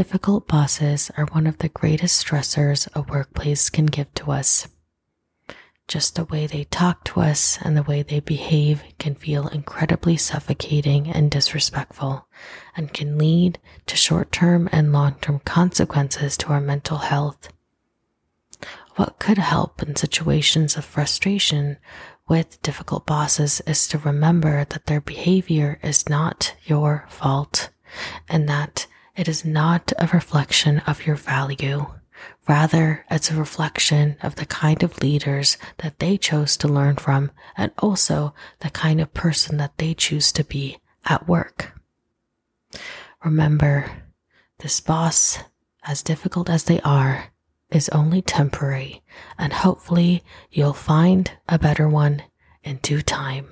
difficult bosses are one of the greatest stressors a workplace can give to us. Just the way they talk to us and the way they behave can feel incredibly suffocating and disrespectful, and can lead to short term and long term consequences to our mental health. What could help in situations of frustration with difficult bosses is to remember that their behavior is not your fault and that it is not a reflection of your value. Rather, it's a reflection of the kind of leaders that they chose to learn from and also the kind of person that they choose to be at work. Remember, this boss, as difficult as they are, is only temporary, and hopefully you'll find a better one in due time.